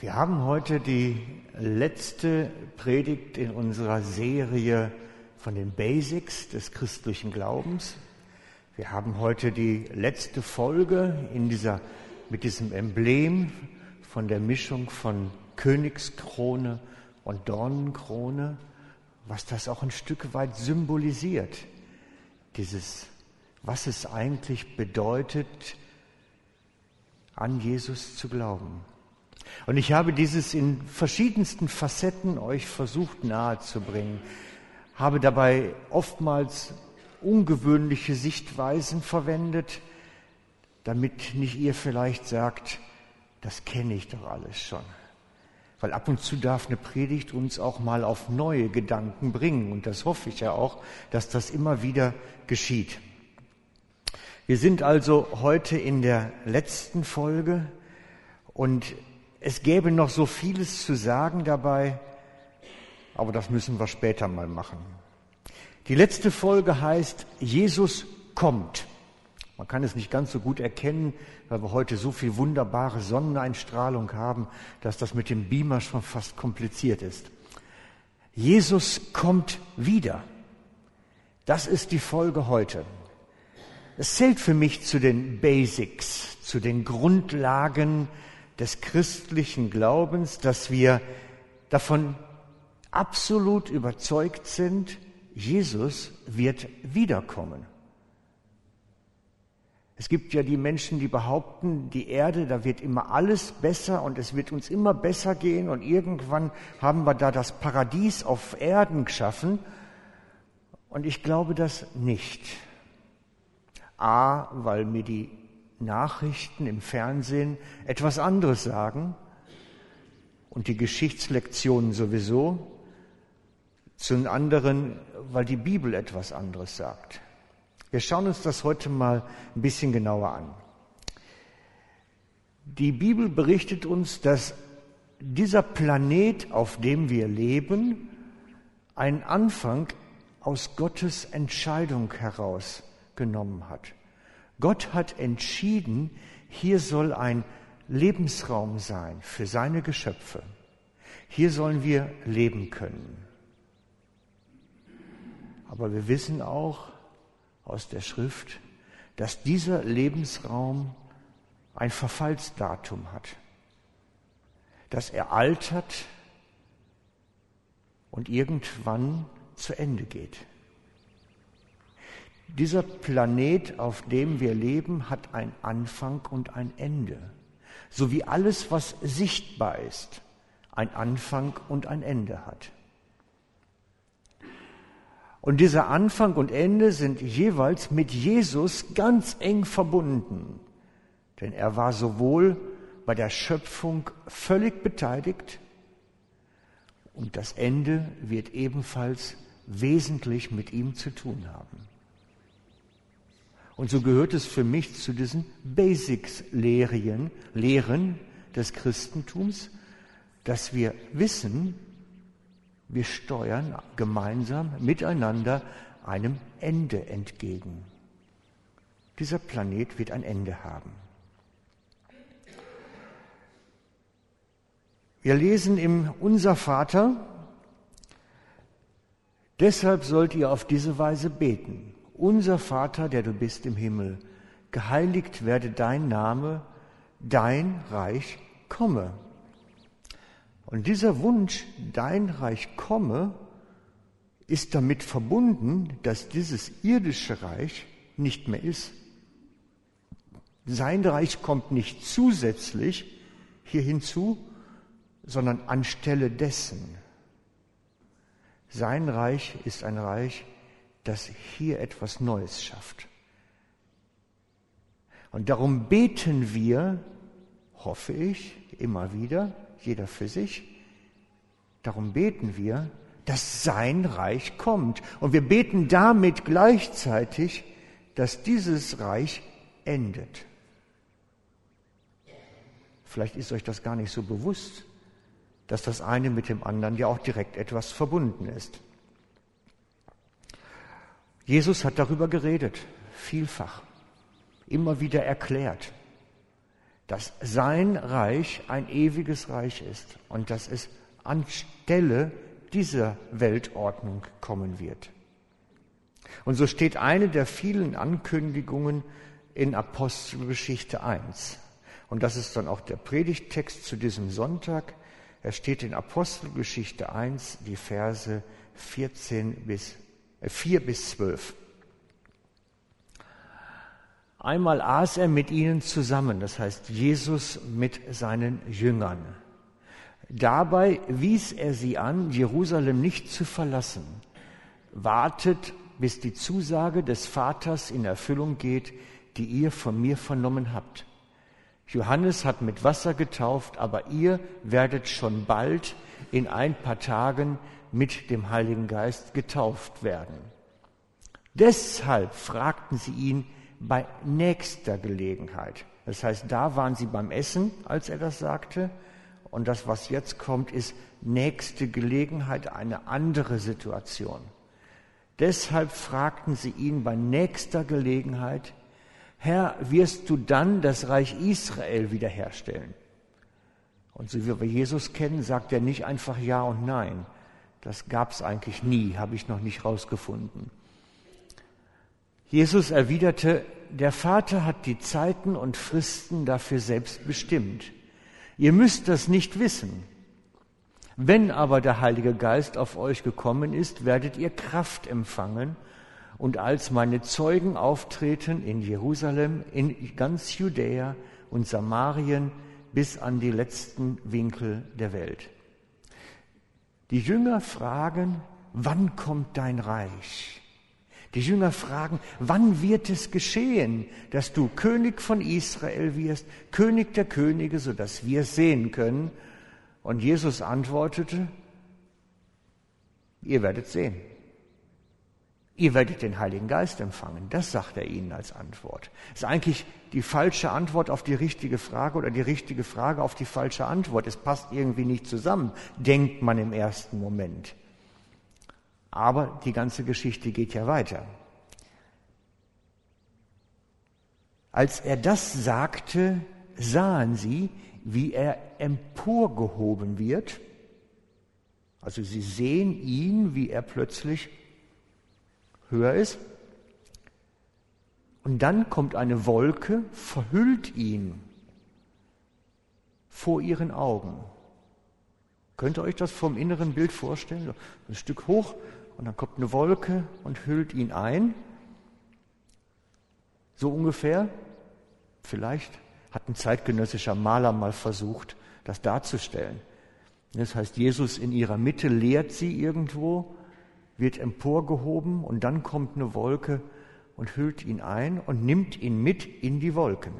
Wir haben heute die letzte Predigt in unserer Serie von den Basics des christlichen Glaubens. Wir haben heute die letzte Folge in dieser, mit diesem Emblem von der Mischung von Königskrone und Dornenkrone, was das auch ein Stück weit symbolisiert. Dieses, was es eigentlich bedeutet, an Jesus zu glauben. Und ich habe dieses in verschiedensten Facetten euch versucht nahezubringen, habe dabei oftmals ungewöhnliche Sichtweisen verwendet, damit nicht ihr vielleicht sagt, das kenne ich doch alles schon. Weil ab und zu darf eine Predigt uns auch mal auf neue Gedanken bringen. Und das hoffe ich ja auch, dass das immer wieder geschieht. Wir sind also heute in der letzten Folge und es gäbe noch so vieles zu sagen dabei, aber das müssen wir später mal machen. Die letzte Folge heißt Jesus kommt. Man kann es nicht ganz so gut erkennen, weil wir heute so viel wunderbare Sonneneinstrahlung haben, dass das mit dem Beamer schon fast kompliziert ist. Jesus kommt wieder. Das ist die Folge heute. Es zählt für mich zu den Basics, zu den Grundlagen des christlichen Glaubens, dass wir davon absolut überzeugt sind, Jesus wird wiederkommen. Es gibt ja die Menschen, die behaupten, die Erde, da wird immer alles besser und es wird uns immer besser gehen und irgendwann haben wir da das Paradies auf Erden geschaffen. Und ich glaube das nicht. A, weil mir die Nachrichten im Fernsehen etwas anderes sagen und die Geschichtslektionen sowieso, zum anderen, weil die Bibel etwas anderes sagt. Wir schauen uns das heute mal ein bisschen genauer an. Die Bibel berichtet uns, dass dieser Planet, auf dem wir leben, einen Anfang aus Gottes Entscheidung herausgenommen hat. Gott hat entschieden, hier soll ein Lebensraum sein für seine Geschöpfe. Hier sollen wir leben können. Aber wir wissen auch aus der Schrift, dass dieser Lebensraum ein Verfallsdatum hat, dass er altert und irgendwann zu Ende geht. Dieser Planet, auf dem wir leben, hat einen Anfang und ein Ende. So wie alles, was sichtbar ist, ein Anfang und ein Ende hat. Und dieser Anfang und Ende sind jeweils mit Jesus ganz eng verbunden. Denn er war sowohl bei der Schöpfung völlig beteiligt und das Ende wird ebenfalls wesentlich mit ihm zu tun haben. Und so gehört es für mich zu diesen Basics-Lehren Lehren des Christentums, dass wir wissen, wir steuern gemeinsam miteinander einem Ende entgegen. Dieser Planet wird ein Ende haben. Wir lesen im Unser Vater, deshalb sollt ihr auf diese Weise beten. Unser Vater, der du bist im Himmel, geheiligt werde dein Name, dein Reich komme. Und dieser Wunsch, dein Reich komme, ist damit verbunden, dass dieses irdische Reich nicht mehr ist. Sein Reich kommt nicht zusätzlich hier hinzu, sondern anstelle dessen. Sein Reich ist ein Reich, das hier etwas Neues schafft. Und darum beten wir, hoffe ich, immer wieder, jeder für sich, darum beten wir, dass sein Reich kommt. Und wir beten damit gleichzeitig, dass dieses Reich endet. Vielleicht ist euch das gar nicht so bewusst, dass das eine mit dem anderen ja auch direkt etwas verbunden ist. Jesus hat darüber geredet, vielfach, immer wieder erklärt, dass sein Reich ein ewiges Reich ist und dass es anstelle dieser Weltordnung kommen wird. Und so steht eine der vielen Ankündigungen in Apostelgeschichte 1. Und das ist dann auch der Predigttext zu diesem Sonntag. Er steht in Apostelgeschichte 1, die Verse 14 bis, 4 bis 12. Einmal aß er mit ihnen zusammen, das heißt Jesus mit seinen Jüngern. Dabei wies er sie an, Jerusalem nicht zu verlassen. Wartet, bis die Zusage des Vaters in Erfüllung geht, die ihr von mir vernommen habt. Johannes hat mit Wasser getauft, aber ihr werdet schon bald in ein paar Tagen mit dem Heiligen Geist getauft werden. Deshalb fragten sie ihn bei nächster Gelegenheit. Das heißt, da waren sie beim Essen, als er das sagte, und das, was jetzt kommt, ist nächste Gelegenheit, eine andere Situation. Deshalb fragten sie ihn bei nächster Gelegenheit, Herr, wirst du dann das Reich Israel wiederherstellen? Und so wie wir Jesus kennen, sagt er nicht einfach Ja und Nein. Das gab es eigentlich nie, habe ich noch nicht rausgefunden. Jesus erwiderte, der Vater hat die Zeiten und Fristen dafür selbst bestimmt. Ihr müsst das nicht wissen. Wenn aber der Heilige Geist auf euch gekommen ist, werdet ihr Kraft empfangen und als meine Zeugen auftreten in Jerusalem, in ganz Judäa und Samarien bis an die letzten Winkel der Welt. Die Jünger fragen, wann kommt dein Reich? Die Jünger fragen, wann wird es geschehen, dass du König von Israel wirst, König der Könige, so dass wir es sehen können? Und Jesus antwortete, ihr werdet sehen. Ihr werdet den Heiligen Geist empfangen. Das sagt er ihnen als Antwort. Das ist eigentlich die falsche Antwort auf die richtige Frage oder die richtige Frage auf die falsche Antwort. Es passt irgendwie nicht zusammen, denkt man im ersten Moment. Aber die ganze Geschichte geht ja weiter. Als er das sagte, sahen sie, wie er emporgehoben wird. Also sie sehen ihn, wie er plötzlich höher ist. Und dann kommt eine Wolke, verhüllt ihn vor ihren Augen. Könnt ihr euch das vom inneren Bild vorstellen? Ein Stück hoch und dann kommt eine Wolke und hüllt ihn ein. So ungefähr. Vielleicht hat ein zeitgenössischer Maler mal versucht, das darzustellen. Das heißt, Jesus in ihrer Mitte lehrt sie irgendwo, wird emporgehoben und dann kommt eine Wolke und hüllt ihn ein und nimmt ihn mit in die Wolken.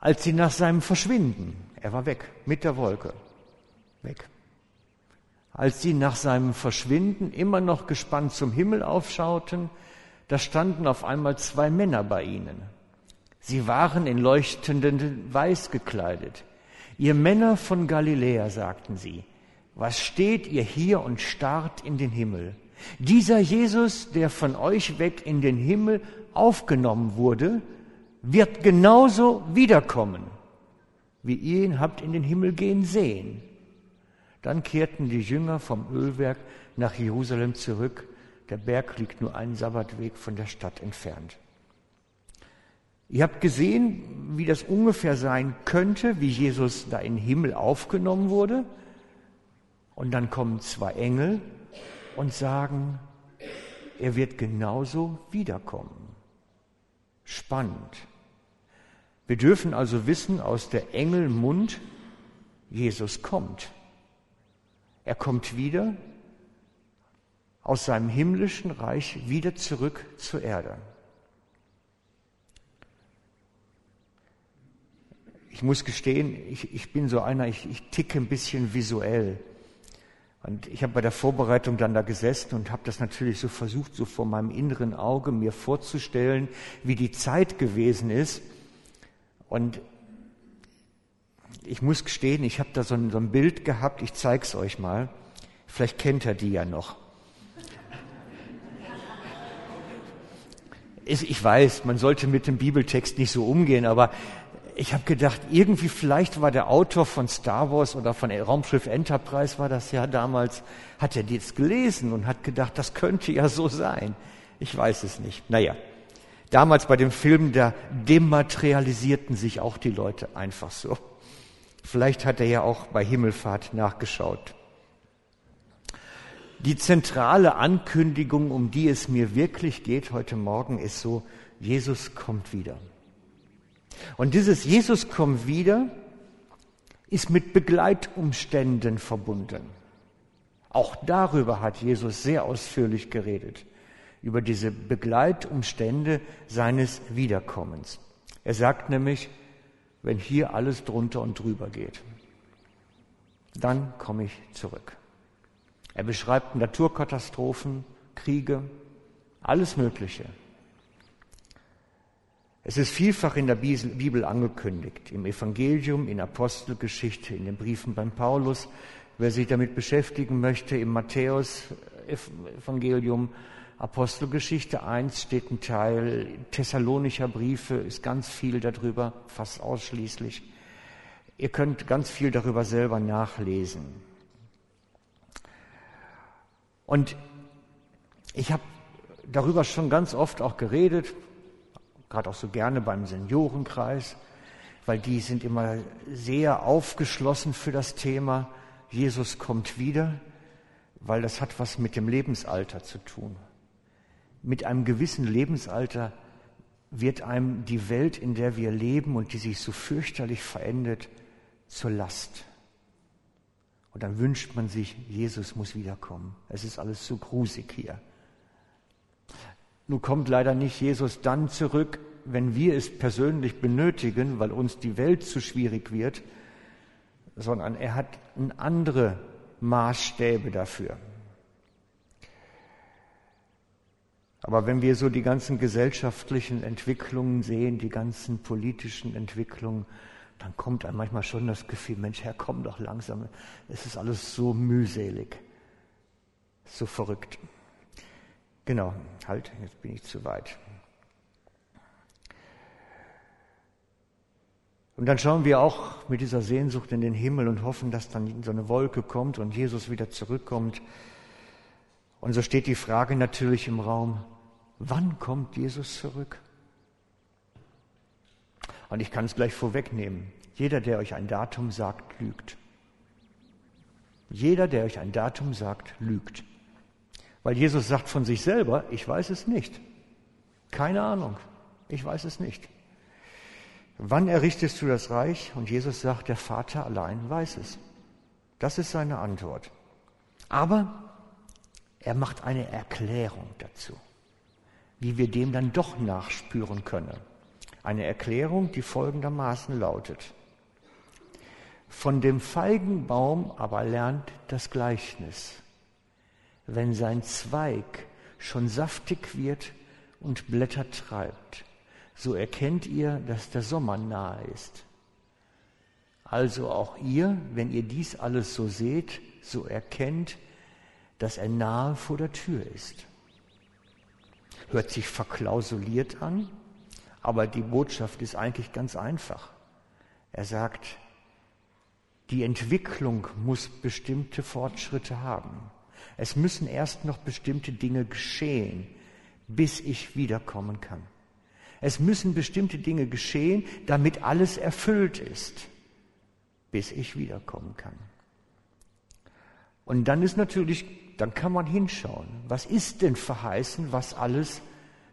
Als sie nach seinem Verschwinden, er war weg, mit der Wolke, weg. Als sie nach seinem Verschwinden immer noch gespannt zum Himmel aufschauten, da standen auf einmal zwei Männer bei ihnen. Sie waren in leuchtenden Weiß gekleidet. Ihr Männer von Galiläa, sagten sie, was steht ihr hier und starrt in den Himmel? Dieser Jesus, der von euch weg in den Himmel aufgenommen wurde, wird genauso wiederkommen, wie ihr ihn habt in den Himmel gehen sehen. Dann kehrten die Jünger vom Ölwerk nach Jerusalem zurück. Der Berg liegt nur einen Sabbatweg von der Stadt entfernt. Ihr habt gesehen, wie das ungefähr sein könnte, wie Jesus da in den Himmel aufgenommen wurde. Und dann kommen zwei Engel und sagen, er wird genauso wiederkommen. Spannend. Wir dürfen also wissen aus der Engelmund, Jesus kommt. Er kommt wieder aus seinem himmlischen Reich wieder zurück zur Erde. Ich muss gestehen, ich, ich bin so einer, ich, ich ticke ein bisschen visuell. Und ich habe bei der Vorbereitung dann da gesessen und habe das natürlich so versucht, so vor meinem inneren Auge mir vorzustellen, wie die Zeit gewesen ist. Und ich muss gestehen, ich habe da so ein, so ein Bild gehabt, ich zeige es euch mal. Vielleicht kennt ihr die ja noch. ich weiß, man sollte mit dem Bibeltext nicht so umgehen, aber ich habe gedacht, irgendwie vielleicht war der Autor von Star Wars oder von Raumschiff Enterprise war das ja damals, hat er das gelesen und hat gedacht, das könnte ja so sein. Ich weiß es nicht. Naja, damals bei dem Film, da dematerialisierten sich auch die Leute einfach so. Vielleicht hat er ja auch bei Himmelfahrt nachgeschaut. Die zentrale Ankündigung, um die es mir wirklich geht heute Morgen, ist so, Jesus kommt wieder. Und dieses Jesus kommt wieder ist mit Begleitumständen verbunden. Auch darüber hat Jesus sehr ausführlich geredet, über diese Begleitumstände seines Wiederkommens. Er sagt nämlich, wenn hier alles drunter und drüber geht, dann komme ich zurück. Er beschreibt Naturkatastrophen, Kriege, alles Mögliche. Es ist vielfach in der Bibel angekündigt, im Evangelium, in Apostelgeschichte, in den Briefen beim Paulus. Wer sich damit beschäftigen möchte, im Matthäus-Evangelium, Apostelgeschichte 1 steht ein Teil, Thessalonischer Briefe ist ganz viel darüber, fast ausschließlich. Ihr könnt ganz viel darüber selber nachlesen. Und ich habe darüber schon ganz oft auch geredet, gerade auch so gerne beim Seniorenkreis, weil die sind immer sehr aufgeschlossen für das Thema, Jesus kommt wieder, weil das hat was mit dem Lebensalter zu tun. Mit einem gewissen Lebensalter wird einem die Welt, in der wir leben und die sich so fürchterlich verändert, zur Last. Und dann wünscht man sich, Jesus muss wiederkommen. Es ist alles so grusig hier. Nun kommt leider nicht Jesus dann zurück, wenn wir es persönlich benötigen, weil uns die Welt zu schwierig wird, sondern er hat andere Maßstäbe dafür. Aber wenn wir so die ganzen gesellschaftlichen Entwicklungen sehen, die ganzen politischen Entwicklungen, dann kommt einem manchmal schon das Gefühl, Mensch, Herr, komm doch langsam. Es ist alles so mühselig, so verrückt. Genau, halt, jetzt bin ich zu weit. Und dann schauen wir auch mit dieser Sehnsucht in den Himmel und hoffen, dass dann so eine Wolke kommt und Jesus wieder zurückkommt. Und so steht die Frage natürlich im Raum, wann kommt Jesus zurück? Und ich kann es gleich vorwegnehmen. Jeder, der euch ein Datum sagt, lügt. Jeder, der euch ein Datum sagt, lügt. Weil Jesus sagt von sich selber, ich weiß es nicht. Keine Ahnung. Ich weiß es nicht. Wann errichtest du das Reich? Und Jesus sagt, der Vater allein weiß es. Das ist seine Antwort. Aber er macht eine Erklärung dazu, wie wir dem dann doch nachspüren können. Eine Erklärung, die folgendermaßen lautet. Von dem Feigenbaum aber lernt das Gleichnis. Wenn sein Zweig schon saftig wird und Blätter treibt, so erkennt ihr, dass der Sommer nahe ist. Also auch ihr, wenn ihr dies alles so seht, so erkennt, dass er nahe vor der Tür ist. Hört sich verklausuliert an, aber die Botschaft ist eigentlich ganz einfach. Er sagt, die Entwicklung muss bestimmte Fortschritte haben. Es müssen erst noch bestimmte Dinge geschehen, bis ich wiederkommen kann. Es müssen bestimmte Dinge geschehen, damit alles erfüllt ist, bis ich wiederkommen kann. Und dann ist natürlich, dann kann man hinschauen, was ist denn verheißen, was alles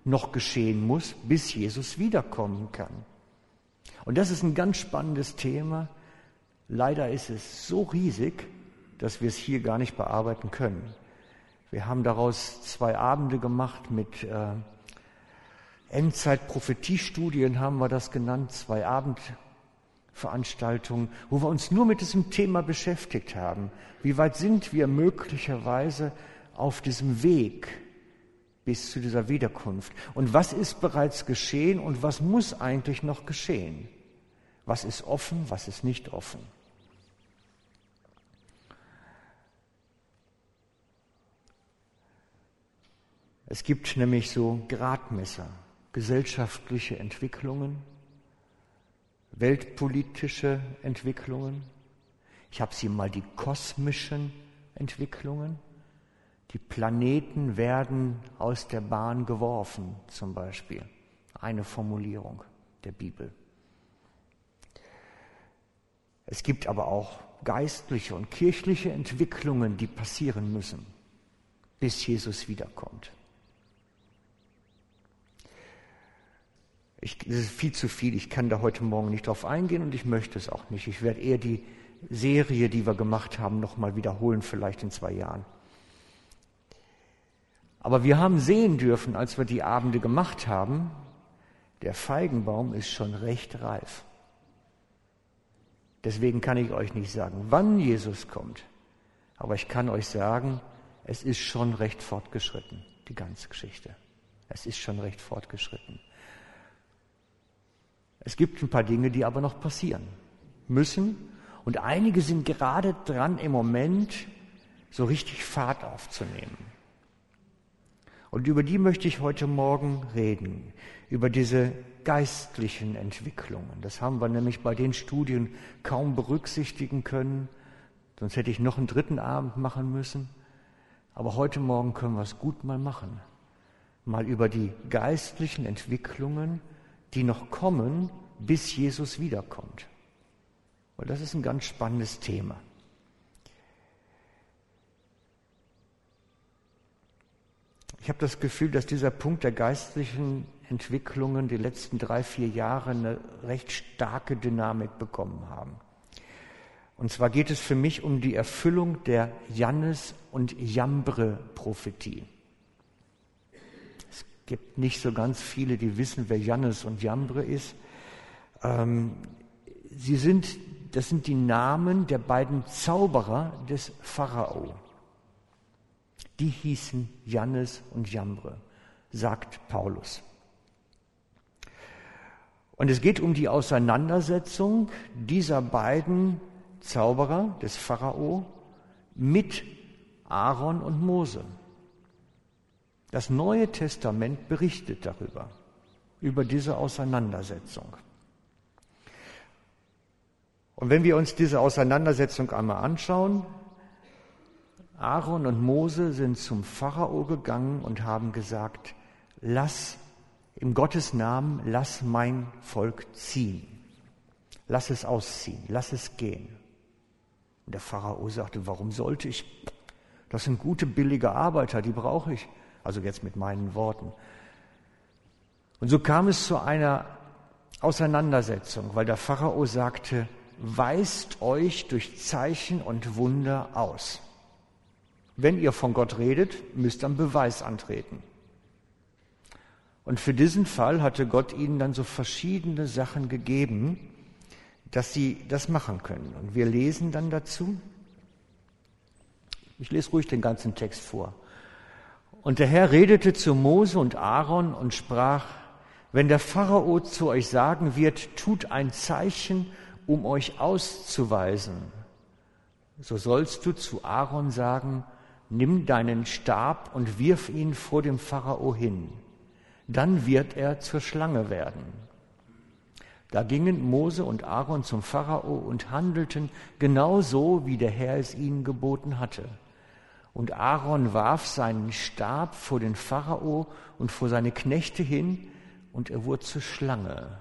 noch geschehen muss, bis Jesus wiederkommen kann. Und das ist ein ganz spannendes Thema. Leider ist es so riesig, dass wir es hier gar nicht bearbeiten können. Wir haben daraus zwei Abende gemacht mit äh, Endzeit-Prophetiestudien, haben wir das genannt, zwei Abendveranstaltungen, wo wir uns nur mit diesem Thema beschäftigt haben. Wie weit sind wir möglicherweise auf diesem Weg bis zu dieser Wiederkunft. Und was ist bereits geschehen und was muss eigentlich noch geschehen? Was ist offen, was ist nicht offen? Es gibt nämlich so Gradmesser, gesellschaftliche Entwicklungen, weltpolitische Entwicklungen. Ich habe sie mal die kosmischen Entwicklungen. Die Planeten werden aus der Bahn geworfen, zum Beispiel. Eine Formulierung der Bibel. Es gibt aber auch geistliche und kirchliche Entwicklungen, die passieren müssen, bis Jesus wiederkommt. Ich, das ist viel zu viel. Ich kann da heute Morgen nicht drauf eingehen und ich möchte es auch nicht. Ich werde eher die Serie, die wir gemacht haben, nochmal wiederholen, vielleicht in zwei Jahren. Aber wir haben sehen dürfen, als wir die Abende gemacht haben, der Feigenbaum ist schon recht reif. Deswegen kann ich euch nicht sagen, wann Jesus kommt. Aber ich kann euch sagen, es ist schon recht fortgeschritten, die ganze Geschichte. Es ist schon recht fortgeschritten. Es gibt ein paar Dinge, die aber noch passieren müssen. Und einige sind gerade dran, im Moment so richtig Fahrt aufzunehmen. Und über die möchte ich heute Morgen reden, über diese geistlichen Entwicklungen. Das haben wir nämlich bei den Studien kaum berücksichtigen können, sonst hätte ich noch einen dritten Abend machen müssen. Aber heute Morgen können wir es gut mal machen. Mal über die geistlichen Entwicklungen die noch kommen, bis Jesus wiederkommt. Weil das ist ein ganz spannendes Thema. Ich habe das Gefühl, dass dieser Punkt der geistlichen Entwicklungen die letzten drei, vier Jahre eine recht starke Dynamik bekommen haben. Und zwar geht es für mich um die Erfüllung der Jannes- und Jambre-Prophetie gibt nicht so ganz viele, die wissen, wer Jannes und Jambre ist. Ähm, sie sind, das sind die Namen der beiden Zauberer des Pharao. Die hießen Jannes und Jambre, sagt Paulus. Und es geht um die Auseinandersetzung dieser beiden Zauberer des Pharao mit Aaron und Mose. Das Neue Testament berichtet darüber, über diese Auseinandersetzung. Und wenn wir uns diese Auseinandersetzung einmal anschauen, Aaron und Mose sind zum Pharao gegangen und haben gesagt, lass im Gottes Namen, lass mein Volk ziehen. Lass es ausziehen, lass es gehen. Und der Pharao sagte, warum sollte ich? Das sind gute, billige Arbeiter, die brauche ich. Also jetzt mit meinen Worten. Und so kam es zu einer Auseinandersetzung, weil der Pharao sagte, weist euch durch Zeichen und Wunder aus. Wenn ihr von Gott redet, müsst ihr einen Beweis antreten. Und für diesen Fall hatte Gott ihnen dann so verschiedene Sachen gegeben, dass sie das machen können. Und wir lesen dann dazu. Ich lese ruhig den ganzen Text vor. Und der Herr redete zu Mose und Aaron und sprach, wenn der Pharao zu euch sagen wird, tut ein Zeichen, um euch auszuweisen, so sollst du zu Aaron sagen, nimm deinen Stab und wirf ihn vor dem Pharao hin, dann wird er zur Schlange werden. Da gingen Mose und Aaron zum Pharao und handelten genau so, wie der Herr es ihnen geboten hatte. Und Aaron warf seinen Stab vor den Pharao und vor seine Knechte hin, und er wurde zur Schlange.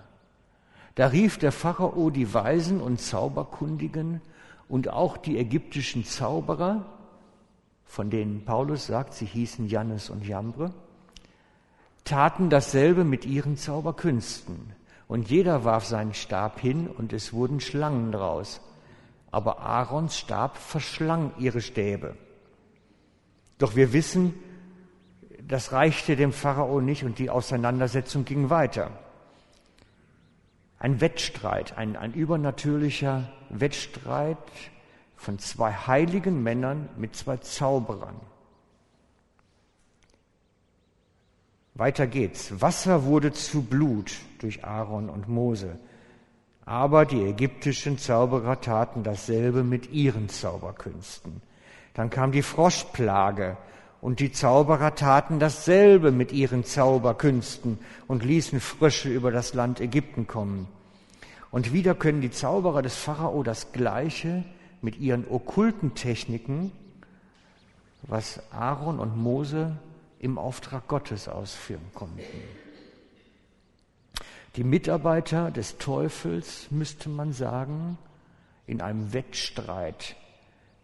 Da rief der Pharao die Weisen und Zauberkundigen und auch die ägyptischen Zauberer, von denen Paulus sagt, sie hießen Jannes und Jambre, taten dasselbe mit ihren Zauberkünsten. Und jeder warf seinen Stab hin und es wurden Schlangen draus. Aber Aarons Stab verschlang ihre Stäbe. Doch wir wissen, das reichte dem Pharao nicht und die Auseinandersetzung ging weiter. Ein Wettstreit, ein, ein übernatürlicher Wettstreit von zwei heiligen Männern mit zwei Zauberern. Weiter geht's. Wasser wurde zu Blut durch Aaron und Mose. Aber die ägyptischen Zauberer taten dasselbe mit ihren Zauberkünsten. Dann kam die Froschplage Und die Zauberer taten dasselbe mit ihren Zauberkünsten und ließen Frösche über das Land Ägypten kommen. Und wieder können die Zauberer des Pharao das Gleiche mit ihren okkulten Techniken, was Aaron und Mose im Auftrag Gottes ausführen konnten. Die Mitarbeiter des Teufels, müsste man sagen, in einem Wettstreit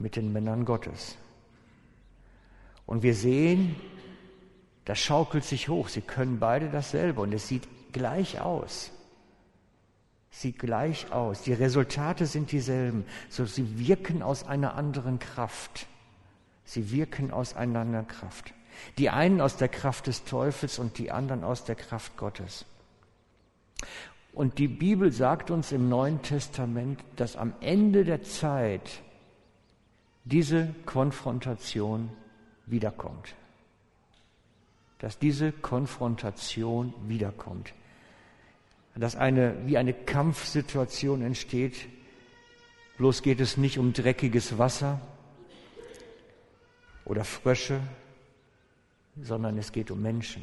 mit den Männern Gottes. Und wir sehen, das schaukelt sich hoch. Sie können beide dasselbe und es sieht gleich aus. Sieht gleich aus. Die Resultate sind dieselben. So, sie wirken aus einer anderen Kraft. Sie wirken aus einer anderen Kraft. Die einen aus der Kraft des Teufels und die anderen aus der Kraft Gottes. Und die Bibel sagt uns im Neuen Testament, dass am Ende der Zeit diese Konfrontation wiederkommt. Dass diese Konfrontation wiederkommt. Dass eine, wie eine Kampfsituation entsteht. Bloß geht es nicht um dreckiges Wasser oder Frösche, sondern es geht um Menschen.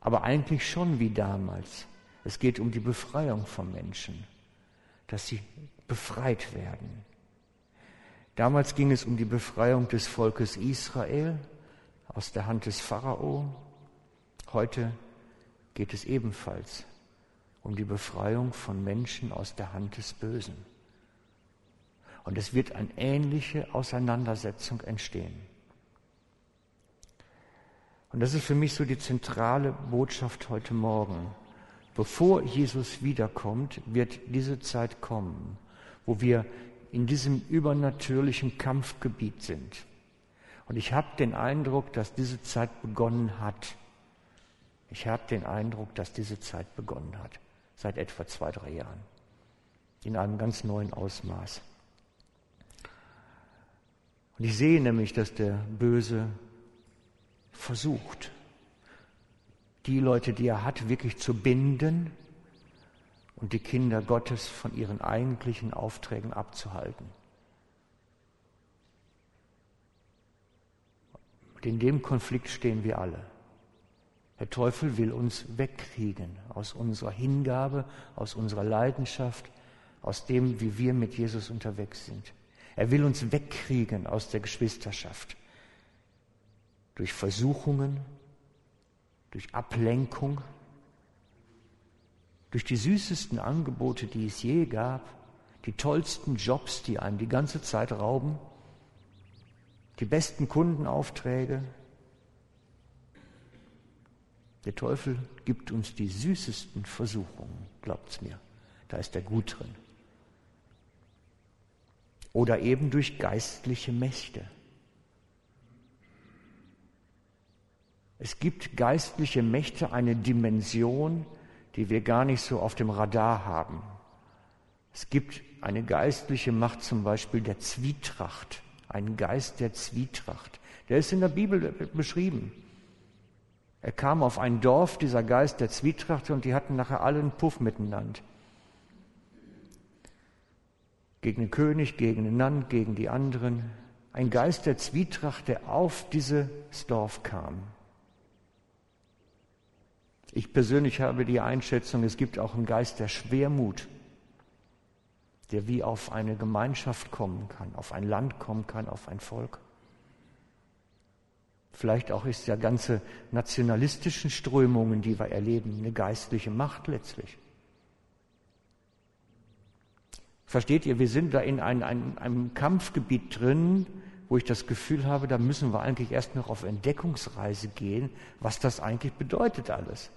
Aber eigentlich schon wie damals. Es geht um die Befreiung von Menschen, dass sie befreit werden. Damals ging es um die Befreiung des Volkes Israel aus der Hand des Pharao. Heute geht es ebenfalls um die Befreiung von Menschen aus der Hand des Bösen. Und es wird eine ähnliche Auseinandersetzung entstehen. Und das ist für mich so die zentrale Botschaft heute Morgen. Bevor Jesus wiederkommt, wird diese Zeit kommen, wo wir in diesem übernatürlichen Kampfgebiet sind. Und ich habe den Eindruck, dass diese Zeit begonnen hat. Ich habe den Eindruck, dass diese Zeit begonnen hat, seit etwa zwei, drei Jahren, in einem ganz neuen Ausmaß. Und ich sehe nämlich, dass der Böse versucht, die Leute, die er hat, wirklich zu binden, und die Kinder Gottes von ihren eigentlichen Aufträgen abzuhalten. Und in dem Konflikt stehen wir alle. Der Teufel will uns wegkriegen aus unserer Hingabe, aus unserer Leidenschaft, aus dem, wie wir mit Jesus unterwegs sind. Er will uns wegkriegen aus der Geschwisterschaft. Durch Versuchungen, durch Ablenkung, durch die süßesten Angebote, die es je gab, die tollsten Jobs, die einem die ganze Zeit rauben, die besten Kundenaufträge. Der Teufel gibt uns die süßesten Versuchungen, glaubt's mir. Da ist er gut drin. Oder eben durch geistliche Mächte. Es gibt geistliche Mächte, eine Dimension, die wir gar nicht so auf dem Radar haben. Es gibt eine geistliche Macht zum Beispiel der Zwietracht, einen Geist der Zwietracht. Der ist in der Bibel beschrieben. Er kam auf ein Dorf, dieser Geist der Zwietracht, und die hatten nachher alle einen Puff miteinander. Gegen den König, gegen den Land, gegen die anderen. Ein Geist der Zwietracht, der auf dieses Dorf kam. Ich persönlich habe die Einschätzung, es gibt auch einen Geist der Schwermut, der wie auf eine Gemeinschaft kommen kann, auf ein Land kommen kann, auf ein Volk. Vielleicht auch ist ja ganze nationalistischen Strömungen, die wir erleben, eine geistliche Macht letztlich. Versteht ihr, wir sind da in ein, ein, einem Kampfgebiet drin, wo ich das Gefühl habe, da müssen wir eigentlich erst noch auf Entdeckungsreise gehen, was das eigentlich bedeutet alles.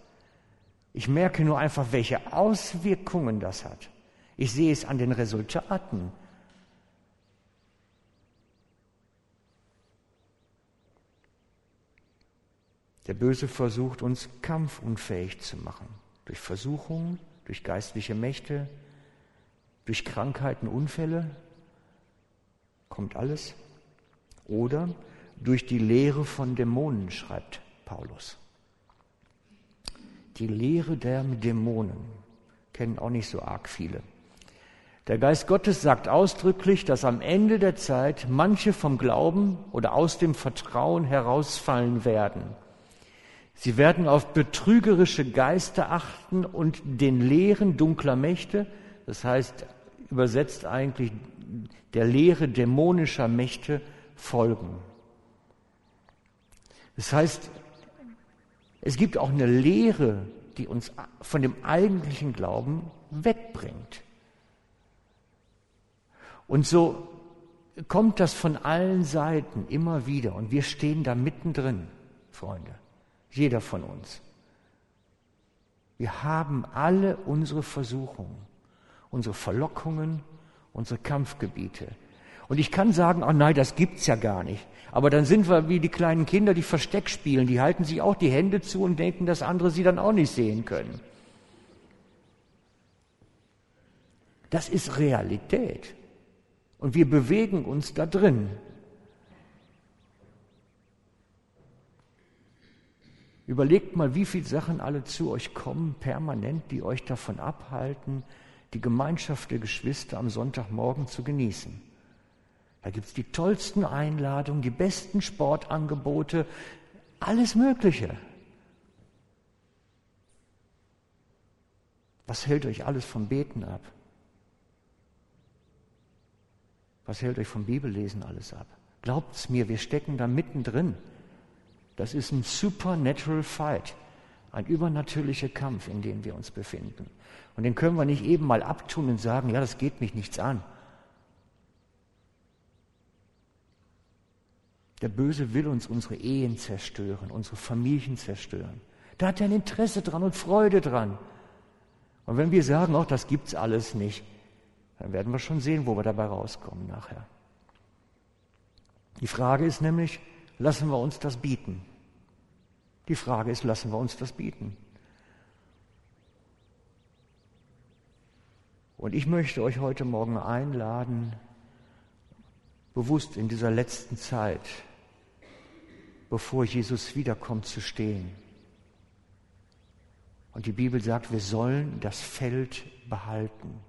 Ich merke nur einfach, welche Auswirkungen das hat. Ich sehe es an den Resultaten. Der Böse versucht uns kampfunfähig zu machen. Durch Versuchungen, durch geistliche Mächte, durch Krankheiten, Unfälle. Kommt alles. Oder durch die Lehre von Dämonen, schreibt Paulus. Die Lehre der Dämonen kennen auch nicht so arg viele. Der Geist Gottes sagt ausdrücklich, dass am Ende der Zeit manche vom Glauben oder aus dem Vertrauen herausfallen werden. Sie werden auf betrügerische Geister achten und den Lehren dunkler Mächte, das heißt übersetzt eigentlich der Lehre dämonischer Mächte folgen. Das heißt, es gibt auch eine Lehre, die uns von dem eigentlichen Glauben wegbringt. Und so kommt das von allen Seiten immer wieder und wir stehen da mittendrin, Freunde, jeder von uns. Wir haben alle unsere Versuchungen, unsere Verlockungen, unsere Kampfgebiete. Und ich kann sagen, oh nein, das gibt's ja gar nicht. Aber dann sind wir wie die kleinen Kinder, die Versteck spielen. Die halten sich auch die Hände zu und denken, dass andere sie dann auch nicht sehen können. Das ist Realität. Und wir bewegen uns da drin. Überlegt mal, wie viele Sachen alle zu euch kommen, permanent, die euch davon abhalten, die Gemeinschaft der Geschwister am Sonntagmorgen zu genießen. Da gibt es die tollsten Einladungen, die besten Sportangebote, alles Mögliche. Was hält euch alles vom Beten ab? Was hält euch vom Bibellesen alles ab? Glaubt's mir, wir stecken da mittendrin. Das ist ein supernatural fight, ein übernatürlicher Kampf, in dem wir uns befinden. Und den können wir nicht eben mal abtun und sagen, ja, das geht mich nichts an. Der Böse will uns unsere Ehen zerstören, unsere Familien zerstören. Da hat er ein Interesse dran und Freude dran. Und wenn wir sagen, ach, das gibt's alles nicht, dann werden wir schon sehen, wo wir dabei rauskommen nachher. Die Frage ist nämlich, lassen wir uns das bieten? Die Frage ist, lassen wir uns das bieten? Und ich möchte euch heute Morgen einladen, bewusst in dieser letzten Zeit, bevor Jesus wiederkommt, zu stehen. Und die Bibel sagt, wir sollen das Feld behalten.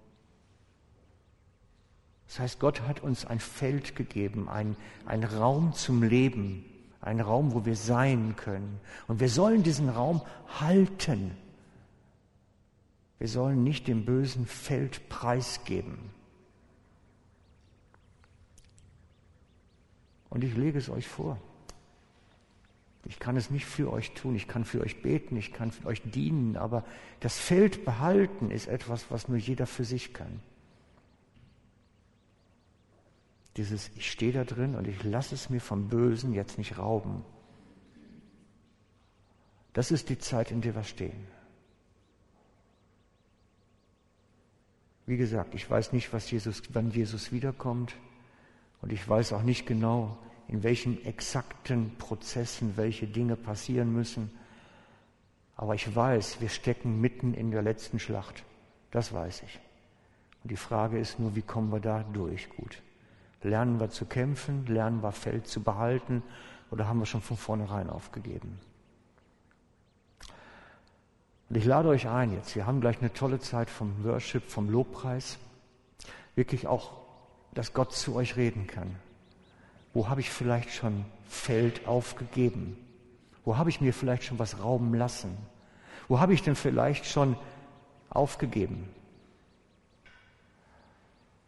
Das heißt, Gott hat uns ein Feld gegeben, ein, ein Raum zum Leben, ein Raum, wo wir sein können. Und wir sollen diesen Raum halten. Wir sollen nicht dem bösen Feld preisgeben. Und ich lege es euch vor. Ich kann es nicht für euch tun, ich kann für euch beten, ich kann für euch dienen, aber das Feld behalten ist etwas, was nur jeder für sich kann. Dieses, ich stehe da drin und ich lasse es mir vom Bösen jetzt nicht rauben. Das ist die Zeit, in der wir stehen. Wie gesagt, ich weiß nicht, was Jesus, wann Jesus wiederkommt und ich weiß auch nicht genau, in welchen exakten Prozessen welche Dinge passieren müssen. Aber ich weiß, wir stecken mitten in der letzten Schlacht. Das weiß ich. Und die Frage ist nur, wie kommen wir da durch gut? Lernen wir zu kämpfen? Lernen wir Feld zu behalten? Oder haben wir schon von vornherein aufgegeben? Und ich lade euch ein jetzt. Wir haben gleich eine tolle Zeit vom Worship, vom Lobpreis. Wirklich auch, dass Gott zu euch reden kann. Wo habe ich vielleicht schon Feld aufgegeben? Wo habe ich mir vielleicht schon was rauben lassen? Wo habe ich denn vielleicht schon aufgegeben?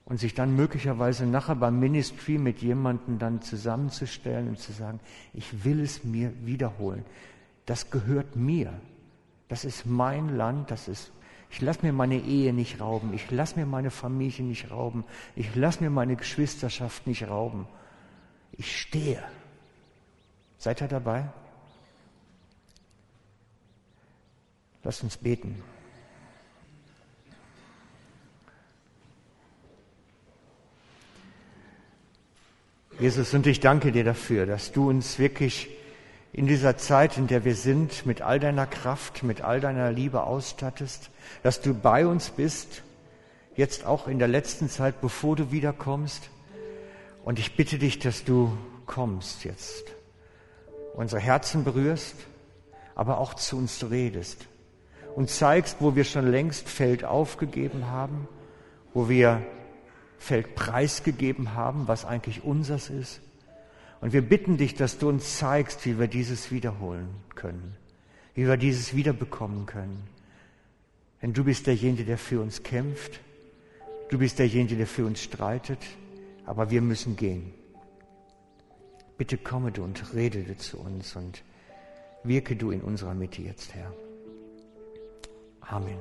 und sich dann möglicherweise nachher beim Ministry mit jemandem dann zusammenzustellen und zu sagen, ich will es mir wiederholen. Das gehört mir. Das ist mein Land, das ist ich lasse mir meine Ehe nicht rauben, ich lasse mir meine Familie nicht rauben, ich lasse mir meine Geschwisterschaft nicht rauben. Ich stehe. Seid ihr dabei? Lasst uns beten. Jesus, und ich danke dir dafür, dass du uns wirklich in dieser Zeit, in der wir sind, mit all deiner Kraft, mit all deiner Liebe ausstattest, dass du bei uns bist, jetzt auch in der letzten Zeit, bevor du wiederkommst. Und ich bitte dich, dass du kommst jetzt, unsere Herzen berührst, aber auch zu uns redest und zeigst, wo wir schon längst Feld aufgegeben haben, wo wir Feld preisgegeben haben, was eigentlich unseres ist. Und wir bitten dich, dass du uns zeigst, wie wir dieses wiederholen können, wie wir dieses wiederbekommen können. Denn du bist derjenige, der für uns kämpft. Du bist derjenige, der für uns streitet. Aber wir müssen gehen. Bitte komme du und rede du zu uns und wirke du in unserer Mitte jetzt, Herr. Amen.